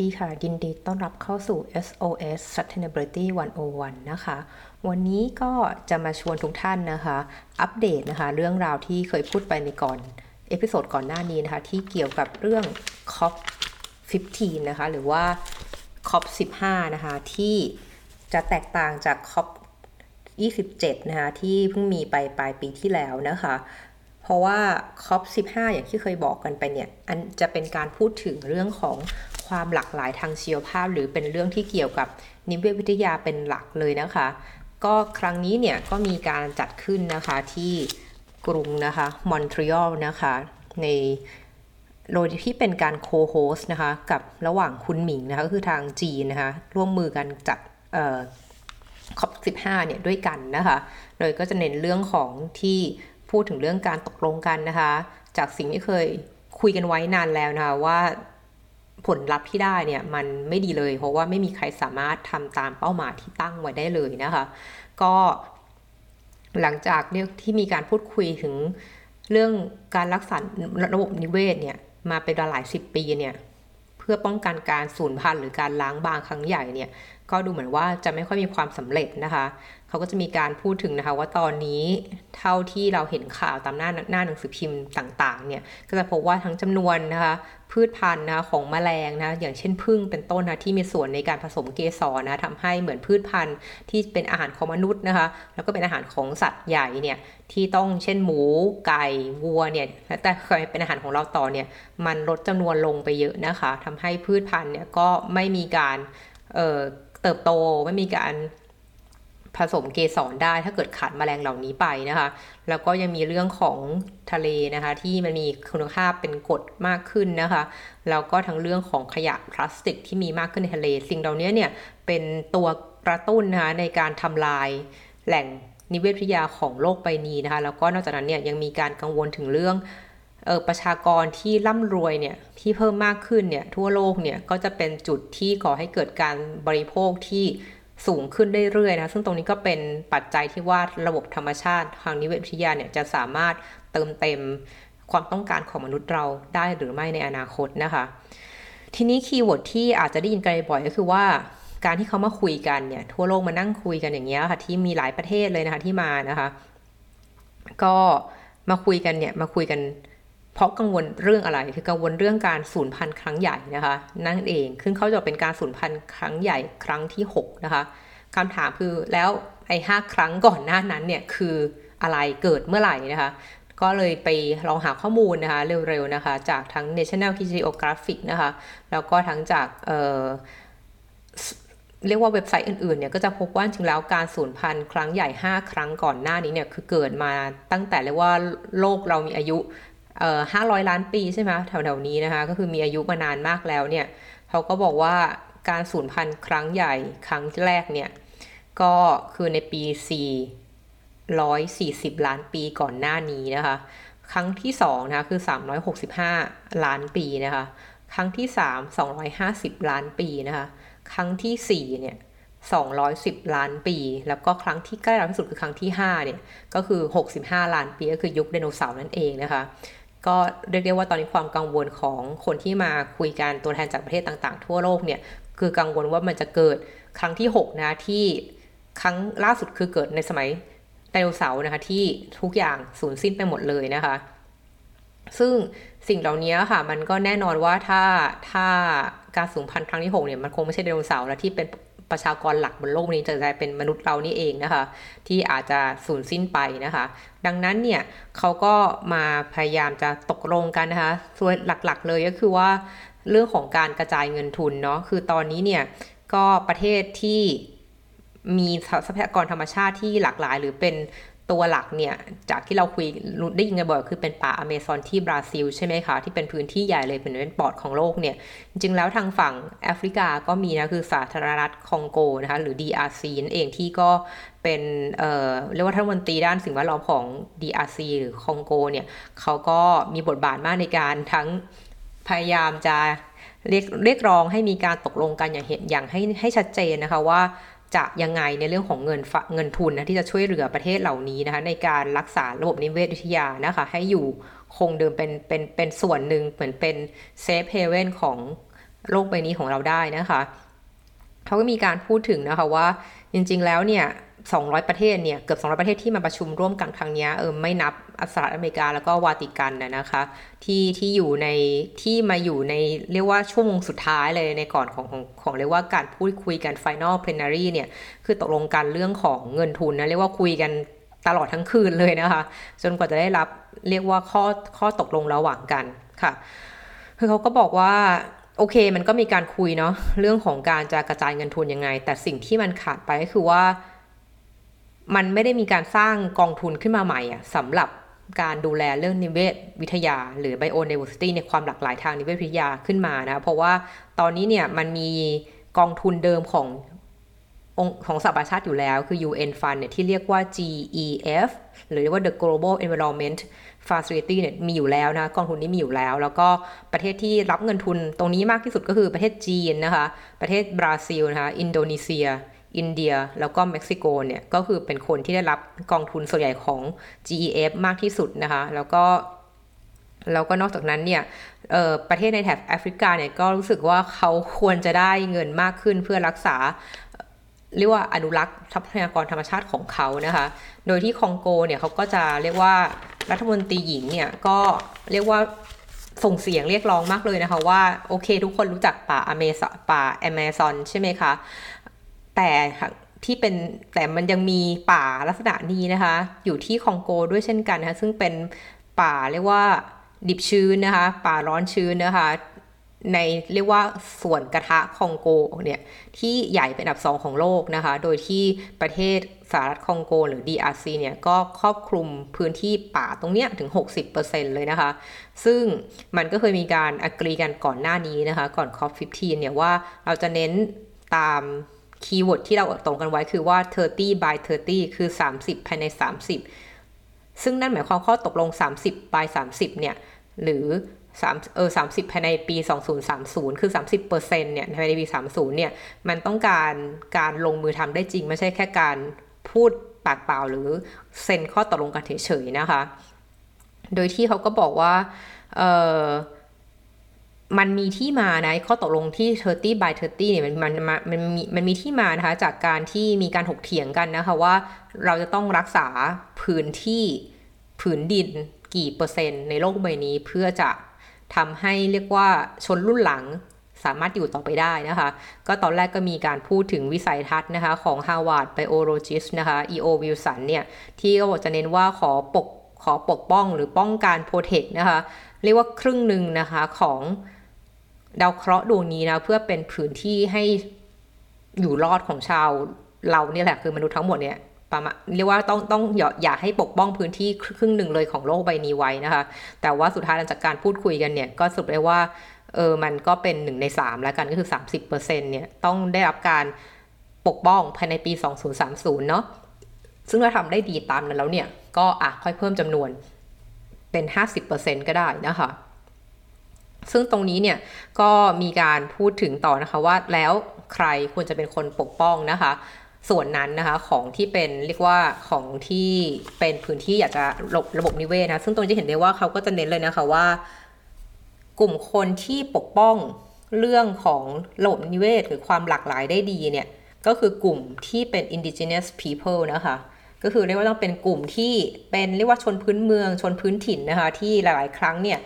ดีค่ะ ยินดีต้อนรับเข้าสู่ SOS Sustainability 101 นะคะ วันนี้ก็จะมาชวนทุกท่านนะคะ อัปเดตนะคะ เรื่องราวที่เคยพูดไปในก่อน episode ก่อนหน้านี้นะคะ ที่เกี่ยวกับเรื่อง COP 15นะคะ หรือว่า COP 15นะคะ ที่จะแตกต่างจาก COP 27นะคะ ที่เพิ่งมีไปปลายปีที่แล้วนะคะเพราะว่า COP 15 อย่างที่เคยบอกกันไปเนี่ย อันจะเป็นการพูดถึงเรื่องของ ความหลากหลายทางชีวภาพ หรือเป็นเรื่องที่เกี่ยวกับนิเวศวิทยาเป็นหลักเลยนะคะ ก็ครั้งนี้เนี่ยก็มีการจัดขึ้นนะคะที่กรุงนะคะมอนทรีออลนะคะในโดยที่เป็นการโคโฮสนะคะกับระหว่างคุณหมิงนะคะก็คือทางจีนนะคะร่วมมือกันจัดคอป15เนี่ยด้วยกันนะคะ โดยก็จะเน้นเรื่องของที่พูดถึงเรื่องการตกลงกันนะคะ จากสิ่งที่เคยคุยกันไว้นานแล้วนะคะว่า ผลลัพธ์ที่ได้เนี่ยมันไม่ดีเลย เพราะว่าไม่มีใครสามารถทำตามเป้าหมายที่ตั้งไว้ได้เลยนะคะ ก็หลังจากเรื่องที่มีการพูดคุยถึงเรื่องการรักษาระบบนิเวศเนี่ยมาเป็นหลายสิบปีเนี่ยเพื่อป้องกันการสูญพันธุ์หรือการล้างบางครั้งใหญ่เนี่ยก็ดูเหมือนว่าจะไม่ค่อยมีความสำเร็จนะคะ เขาก็จะมีการพูดถึงนะคะว่าตอนนี้เท่าที่เราเห็นข่าวตามหน้าหน้าหนังสือพิมพ์ต่างๆเนี่ยก็จะพบว่าทั้งจำนวนนะคะพืชพันธุ์นะคะของแมลงนะอย่างเช่นพึ่งเป็นต้นนะที่มีส่วนในการผสมเกสรนะทำให้เหมือนพืชพันธุ์ที่เป็นอาหารของมนุษย์นะคะแล้วก็เป็นอาหารของสัตว์ใหญ่เนี่ยที่ต้องเช่นหมูไก่วัวเนี่ยแต่เคยเป็นอาหารของเราต่อเนี่ยมันลดจำนวนลงไปเยอะนะคะทำให้พืชพันธุ์เนี่ยก็ไม่มีการเเติบโตไม่มีการ ผสมเกสรได้ถ้าเกิดขาดแมลงเหล่านี้ไปนะคะ แล้วก็ยังมีเรื่องของทะเลนะคะ ที่มันมีคุณภาพเป็นกรดมากขึ้นนะคะ แล้วก็ทั้งเรื่องของขยะพลาสติกที่มีมากขึ้นในทะเล สิ่งเหล่านี้เนี่ยเป็นตัวกระตุ้นนะคะในการทำลายแหล่งนิเวศวิทยาของโลกใบนี้นะคะ แล้วก็นอกจากนั้นเนี่ยยังมีการกังวลถึงเรื่องเออประชากรที่ร่ำรวยเนี่ยที่เพิ่มมากขึ้นเนี่ยทั่วโลกเนี่ยก็จะเป็นจุดที่ก่อให้เกิดการบริโภคที่ สูงขึ้นเรื่อยๆนะซึ่งตรงนี้ก็เป็นปัจจัยที่ว่าระบบธรรมชาติทางนิเวศวิทยาเนี่ยจะสามารถเติมเต็มความต้องการของมนุษย์เราได้หรือไม่ในอนาคตนะคะ ทีนี้ keyword ที่อาจจะได้ยินกันบ่อยก็คือว่าการที่เขามาคุยกันเนี่ยทั่วโลกมานั่งคุยกันอย่างเงี้ยค่ะที่มีหลายประเทศเลยนะคะที่มานะคะ ก็มาคุยกันเนี่ยมาคุยกัน เพราะกังวลเรื่องอะไรคือกังวลเรื่องการสูญพันธุ์ครั้งใหญ่นะคะนั่นเองซึ่งเขาจะเป็นการสูญพันธุ์ครั้งใหญ่ครั้งที่ 6 นะคะคำถามคือแล้วไอ้ห้าครั้งก่อนหน้านั้นเนี่ยคืออะไรเกิดเมื่อไหร่นะคะก็เลยไปลองหาข้อมูลนะคะเร็วๆนะคะจากทั้ง National Geographic นะคะแล้วก็ทั้งจากเเรียกว่าเว็บไซต์อื่นๆเนี่ยก็จะพบว่าจริงแล้วการสูญพันธุ์ครั้งใหญ่ 5 ครั้งก่อนหน้านี้เนี่ยคือเกิดมาตั้งแต่เรียกว่าโลกเรามีอายุ ห้าร้อยล้านปีใช่ไหมแถวๆนี้นะคะ ก็คือมีอายุมานานมากแล้วเนี่ยเขาก็บอกว่าการสูญพันธุ์ครั้งใหญ่ครั้งแรกเนี่ย ก็คือในปี 440 ล้านปีก่อนหน้านี้นะคะ ครั้งที่2นะคะคือ 365 ล้านปีนะคะ ครั้งที่ 3 250 ล้านปีนะคะ ครั้งที่4เนี่ย210 ล้านปี แล้วก็ครั้งที่ใกล้เราที่สุดคือครั้งที่5เนี่ยก็คือ 65 ล้านปีก็คือยุคไดโนเสาร์นั่นเองนะคะ ก็เรียกได้ว่าตอนนี้ความกังวลของคนที่มาคุยกันตัวแทนจากประเทศต่างๆ ทั่วโลกเนี่ยคือกังวลว่ามันจะเกิดครั้งที่6นะที่ครั้งล่าสุดคือเกิดในสมัยไดโนเสาร์นะคะที่ทุกอย่างสูญสิ้นไปหมดเลยนะคะ ซึ่งสิ่งเหล่านี้ค่ะ มันก็แน่นอนว่าถ้าถ้าการสูญพันธุ์ครั้งที่ 6 เนี่ยมันคงไม่ใช่ไดโนเสาร์แล้วที่เป็น ประชากรหลักบนโลกนี้จะกลายเป็นมนุษย์เรานี่เองนะคะ ที่อาจจะสูญสิ้นไปนะคะ ดังนั้นเนี่ยเขาก็มาพยายามจะตกลงกันนะคะส่วนหลักๆเลยก็คือว่าเรื่องของการกระจายเงินทุนเนาะคือตอนนี้เนี่ยก็ประเทศที่มีทรัพยากรธรรมชาติที่หลากหลาย หรือเป็น ตัวหลักเนี่ย จากที่เราคุยได้ยินกันบ่อยคือเป็นป่าอเมซอนที่บราซิลใช่ไหมคะ ที่เป็นพื้นที่ใหญ่เลยเป็นเป็นปอดของโลกเนี่ย จริงๆแล้วทางฝั่งแอฟริกาก็มีนะ คือสาธารณรัฐคองโกนะคะ หรือ DRC นั่นเองที่ก็เป็นเอ่อเรียกว่าท่านมนตรีด้านสิ่งแวดล้อมของ DRC หรือคองโกเนี่ยเขาก็มีบทบาทมากในการทั้งพยายามจะเรียกเรียกร้องให้มีการตกลงกันอย่างเห็นอย่างให้ให้ชัดเจนนะคะว่า จะยังไงในเรื่องของเงินเงินทุนนะที่จะช่วยเหลือประเทศเหล่านี้นะคะในการรักษาระบบนิเวศวิทยานะคะ ให้อยู่คงเดิมเป็นเป็นเป็นส่วนหนึ่งเหมือนเป็นเซฟเฮเว่นของโลกใบนี้ของเราได้นะคะเขาก็มีการพูดถึงนะคะว่าจริงๆแล้วเนี่ย 200 ประเทศเนี่ยเกือบ 200 ประเทศที่มาประชุมร่วมกันครั้งนี้เออไม่นับสหรัฐอเมริกาแล้วก็วาติกันนะนะคะที่ที่อยู่ในที่มาอยู่ในเรียกว่าช่วงสุดท้ายเลยในก่อนของของของเรียกว่าการพูดคุยกัน Final Plenary เนี่ยคือตกลงกันเรื่องของเงินทุนนะเรียกว่าคุยกันตลอดทั้งคืนเลยนะคะ จนกว่าจะได้รับเรียกว่าข้อข้อตกลงระหว่างกันค่ะ คือเขาก็บอกว่าโอเคมันก็มีการคุยเนาะเรื่องของการจะกระจายเงินทุนยังไง แต่สิ่งที่มันขาดไปก็คือว่า มันไม่ได้มีการสร้างกองทุนขึ้นมาใหม่อะสำหรับการดูแลเรื่องนิเวศวิทยา หรือ biodiversity ในความหลากหลายทางนิเวศวิทยาขึ้นมานะ เพราะว่าตอนนี้เนี่ยมันมีกองทุนเดิมของของสหประชาติอยู่แล้ว คือ UN Fund เนี่ยที่เรียกว่า GEF หรือเรียกว่า The Global Environment Facility เนี่ยมีอยู่แล้วนะกองทุนนี้มีอยู่แล้ว แล้วก็ประเทศที่รับเงินทุนตรงนี้มากที่สุดก็คือประเทศจีนนะคะ ประเทศบราซิลนะคะ อินโดนีเซีย อินเดีย แล้วก็เม็กซิโกเนี่ยก็คือเป็นคนที่ได้รับกองทุนส่วนใหญ่ของ GEF มากที่สุดนะคะ แล้วก็แล้วก็นอกจากนั้นเนี่ยประเทศในแถบแอฟริกาเนี่ยก็รู้สึกว่าเขาควรจะได้เงินมากขึ้นเพื่อรักษาเรียกว่าอนุรักษ์ทรัพยากรธรรมชาติของเขานะคะ โดยที่คองโกเนี่ยเขาก็จะเรียกว่ารัฐมนตรีหญิงเนี่ยก็เรียกว่าส่งเสียงเรียกร้องมากเลยนะคะว่า โอเคทุกคนรู้จักป่าอเมซป่าแอมซอนใช่ไหมคะ แต่ที่เป็นแต่มันยังมีป่าลักษณะนี้นะคะ อยู่ที่คองโกด้วยเช่นกันนะคะซึ่งเป็นป่าเรียกว่าดิบชื้นนะคะ ป่าร้อนชื้นนะคะ ในเรียกว่าส่วนกระทะคองโกเนี่ยที่ใหญ่เป็นอันดับสองของโลกนะคะ โดยที่ประเทศสหรัฐคองโกหรือ DRC เนี่ยก็ครอบคลุมพื้นที่ป่าตรงเนี้ยถึง 60%เลยนะคะ ซึ่งมันก็เคยมีการอกรีกันก่อนหน้านี้นะคะ ก่อน COP15 เนี่ยว่าเราจะเน้นตาม keyword ที่เราตกลงกันไว้คือว่า 30 by 30 คือ 30 ภายใน 30 ซึ่งนั่นหมายความข้อตกลง 30 by 30 เนี่ย หรือ3เออ30 ภายในปี 2030 คือ 30%เนี่ยภายในปี 30 เนี่ย มันต้องการการลงมือทำได้จริง ไม่ใช่แค่การพูดปากเปล่าหรือเซ็นข้อตกลงกันเฉยๆนะคะ โดยที่เขาก็บอกว่า เออ มันมีที่มานะข้อตกลงที่ 30 by 30 เนี่ยมันมันมันมีมันมีที่มานะคะจากการที่มีการถกเถียงกันนะคะว่าเราจะต้องรักษาพื้นที่ผืนดินกี่เปอร์เซ็นต์ในโลกใบนี้เพื่อจะทำให้เรียกว่าชนรุ่นหลังสามารถอยู่ต่อไปได้นะคะ ก็ตอนแรกก็มีการพูดถึงวิสัยทัศน์นะคะของ Harvard Biologist นะคะ E.O. Wilson เนี่ย ที่ก็บอกจะเน้นว่าขอปกขอปกป้องหรือป้องกันโปรเทคนะคะ เรียกว่าครึ่งหนึ่งนะคะของ ดาวเคราะห์ดวงนี้นะเพื่อเป็นพื้นที่ให้อยู่รอดของชาวเราเนี่ยแหละคือมนุษย์ทั้งหมดเนี่ยประมาณเรียกว่าต้องต้องอย่าอย่าให้ปกป้องพื้นที่ครึ่งหนึ่งเลยของโลกใบนี้ไว้นะคะ แต่ว่าสุดท้ายหลังจากการพูดคุยกันเนี่ยก็สรุปได้ว่าเออมันก็เป็นหนึ่งในสามแล้วกันก็คือ 30%เนี่ยต้องได้รับการปกป้องภายในปี 2030 เนาะซึ่งถ้าทำได้ดีตามนั้นแล้วเนี่ย ก็อะค่อยเพิ่มจำนวนเป็น 50%ก็ได้นะคะ ซึ่งตรงนี้เนี่ยก็มีการพูดถึงต่อนะคะว่าแล้วใครควรจะเป็นคนปกป้องนะคะ ส่วนนั้นนะคะของที่เป็นเรียกว่าของที่เป็นพื้นที่อยากจะระบบระบบนิเวศนะซึ่งตรงนี้จะเห็นได้ว่าเขาก็จะเน้นเลยนะคะว่า กลุ่มคนที่ปกป้องเรื่องของระบบนิเวศหรือความหลากหลายได้ดีเนี่ยก็คือกลุ่มที่เป็น indigenous people นะคะก็คือเรียกว่าต้องเป็นกลุ่มที่เป็นเรียกว่าชนพื้นเมืองชนพื้นถิ่นนะคะที่หลาย ๆ ครั้งเนี่ย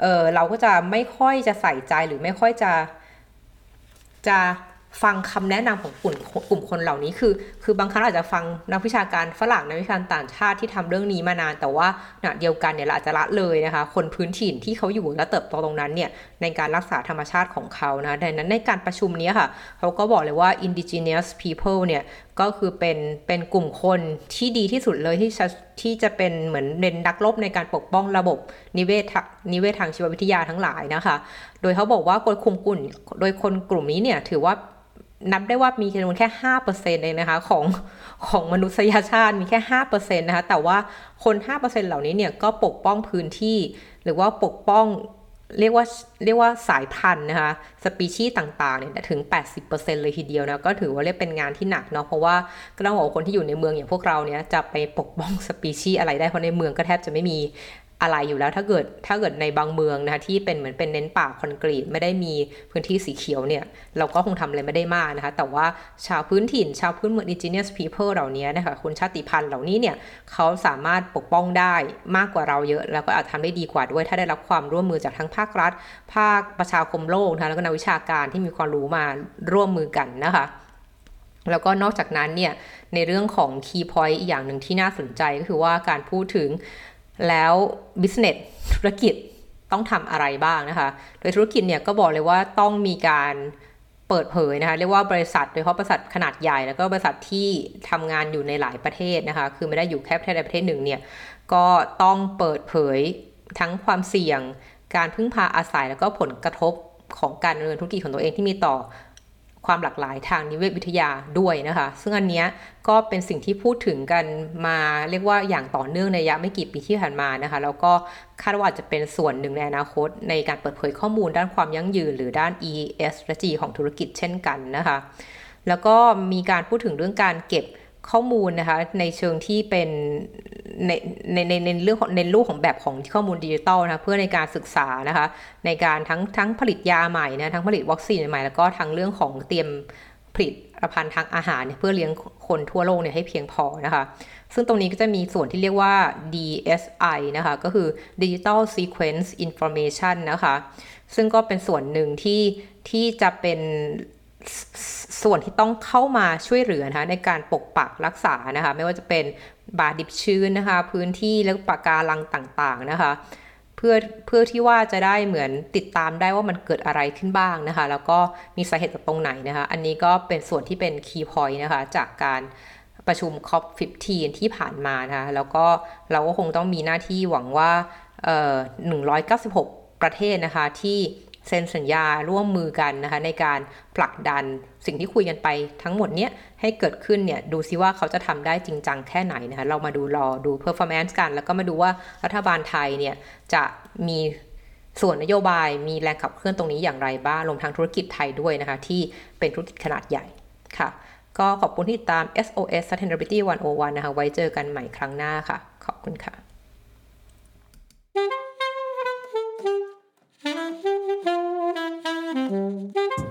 เออเราก็จะไม่ค่อยจะใส่ใจหรือไม่ค่อยจะจะฟังคำแนะนำของกลุ่มกลุ่มคนเหล่านี้คือ คือบางครั้งอาจจะฟังนักวิชาการฝรั่งนักวิชาการต่างชาติที่ทำเรื่องนี้มานาน แต่ว่าขณะเดียวกันเนี่ยเราอาจจะละเลยนะคะ คนพื้นถิ่นที่เขาอยู่และเติบโตตรงนั้นเนี่ยในการรักษาธรรมชาติของเขานะดังนั้นในการประชุมนี้ค่ะเขาก็บอกเลยว่า indigenous people เนี่ย ก็คือเป็นเป็นกลุ่มคนที่ดีที่สุดเลยที่จะที่จะเป็นเหมือนเน้นนักรบในการปกป้องระบบนิเวศนิเวศทางชีววิทยาทั้งหลายนะคะ โดยเขาบอกว่าคนคุมกลุ่มโดยคนกลุ่มนี้เนี่ยถือว่านับได้ว่ามีจำนวนแค่ห้าเปอร์เซ็นต์เองนะคะของของมนุษยชาติมีแค่ห้าเปอร์เซ็นต์นะคะแต่ว่าคนห้าเปอร์เซ็นต์เหล่านี้เนี่ยก็ปกป้องพื้นที่ หรือว่าปกป้อง เรียกว่าเรียกว่าสายพันธุ์นะคะ สปีชีส์ต่างๆเนี่ยถึง 80%เลยทีเดียวนะ ก็ถือว่าเรียกเป็นงานที่หนักเนาะ เพราะว่าก็ต้องบอกคนที่อยู่ในเมืองอย่างพวกเราเนี่ยจะไปปกป้องสปีชีส์อะไรได้ เพราะในเมืองก็แทบจะไม่มี อะไรอยู่แล้ว ถ้าเกิดถ้าเกิดในบางเมืองนะคะที่เป็นเหมือนเป็นเน้นป่าคอนกรีตไม่ได้มีพื้นที่สีเขียวเนี่ยเราก็คงทำอะไรไม่ได้มากนะคะ แต่ว่าชาวพื้นถิ่น ชาวพื้นเมือง indigenous people เหล่านี้นะคะคนชาติพันธุ์เหล่านี้เนี่ยเขาสามารถปกป้องได้มากกว่าเราเยอะ แล้วก็อาจทำได้ดีกว่าด้วย ถ้าได้รับความร่วมมือจากทั้งภาครัฐ ภาคประชาคมโลกนะคะแล้วก็นักวิชาการที่มีความรู้มาร่วมมือกันนะคะแล้วก็นอกจากนั้นเนี่ยในเรื่องของ key point อีกอย่างหนึ่งที่น่าสนใจก็คือว่าการพูดถึง แล้ว business ธุรกิจต้องทำอะไรบ้างนะคะ โดยธุรกิจเนี่ยก็บอกเลยว่าต้องมีการเปิดเผยนะคะเรียกว่าบริษัทโดยเฉพาะบริษัทขนาดใหญ่ แล้วก็บริษัทที่ทำงานอยู่ในหลายประเทศนะคะ คือไม่ได้อยู่แค่ประเทศใดประเทศหนึ่งเนี่ยก็ต้องเปิดเผยทั้งความเสี่ยง การพึ่งพาอาศัยแล้วก็ผลกระทบของการดำเนินธุรกิจของตัวเองที่มีต่อ ความหลากหลายทางนิเวศวิทยาด้วยนะคะ ซึ่งอันเนี้ยก็เป็นสิ่งที่พูดถึงกันมาเรียกว่าอย่างต่อเนื่องในระยะไม่กี่ปีที่ผ่านมานะคะแล้วก็คาดว่าจะเป็นส่วนหนึ่งในอนาคต ในการเปิดเผยข้อมูลด้านความยั่งยืน หรือด้าน ESG ของธุรกิจเช่นกันนะคะ แล้วก็มีการพูดถึงเรื่องการเก็บข้อมูลนะคะในเชิงที่เป็น ในในในในเรื่องของในรูปของแบบของข้อมูลดิจิตอลนะเพื่อในการศึกษานะคะในการทั้งทั้งผลิตยาใหม่นะทั้งผลิตวัคซีนใหม่แล้วก็ทั้งเรื่องของเตรียมผลิตภัณฑ์ทางอาหารเนี่ยเพื่อเลี้ยงคนทั่วโลกเนี่ยให้เพียงพอนะคะ ซึ่งตรงนี้ก็จะมีส่วนที่เรียกว่า DSI นะคะ ก็คือ Digital Sequence Information นะคะ ซึ่งก็เป็นส่วนหนึ่งที่ที่จะเป็น ส่วนที่ต้องเข้ามาช่วยเหลือนะคะในการปกปักรักษานะคะ ไม่ว่าจะเป็นบาดดิบชื้นนะคะ พื้นที่และปะการังต่างๆนะคะ เพื่อเพื่อที่ว่าจะได้เหมือนติดตามได้ว่ามันเกิดอะไรขึ้นบ้างนะคะ แล้วก็มีสาเหตุจากตรงไหนนะคะ อันนี้ก็เป็นส่วนที่เป็น key point นะคะ จากการประชุม COP15 ที่ผ่านมานะคะ แล้วก็เราก็คงต้องมีหน้าที่หวังว่า 196 ประเทศนะคะที่ เซ็นสัญญาร่วมมือกันนะคะในการผลักดันสิ่งที่คุยกันไปทั้งหมดเนี้ยให้เกิดขึ้นเนี่ยดูซิว่าเขาจะทำได้จริงจังแค่ไหนนะคะเรามาดูรอดู performance กัน แล้วก็มาดูว่ารัฐบาลไทยเนี่ยจะมีส่วนนโยบายมีแรงขับเคลื่อนตรงนี้อย่างไรบ้างรวมทั้งธุรกิจไทยด้วยนะคะ ที่เป็นธุรกิจขนาดใหญ่ค่ะ ก็ขอบคุณที่ติดตาม SOS Sustainability 101 นะคะ ไว้เจอกันใหม่ครั้งหน้าค่ะ ขอบคุณค่ะ Mm-hmm.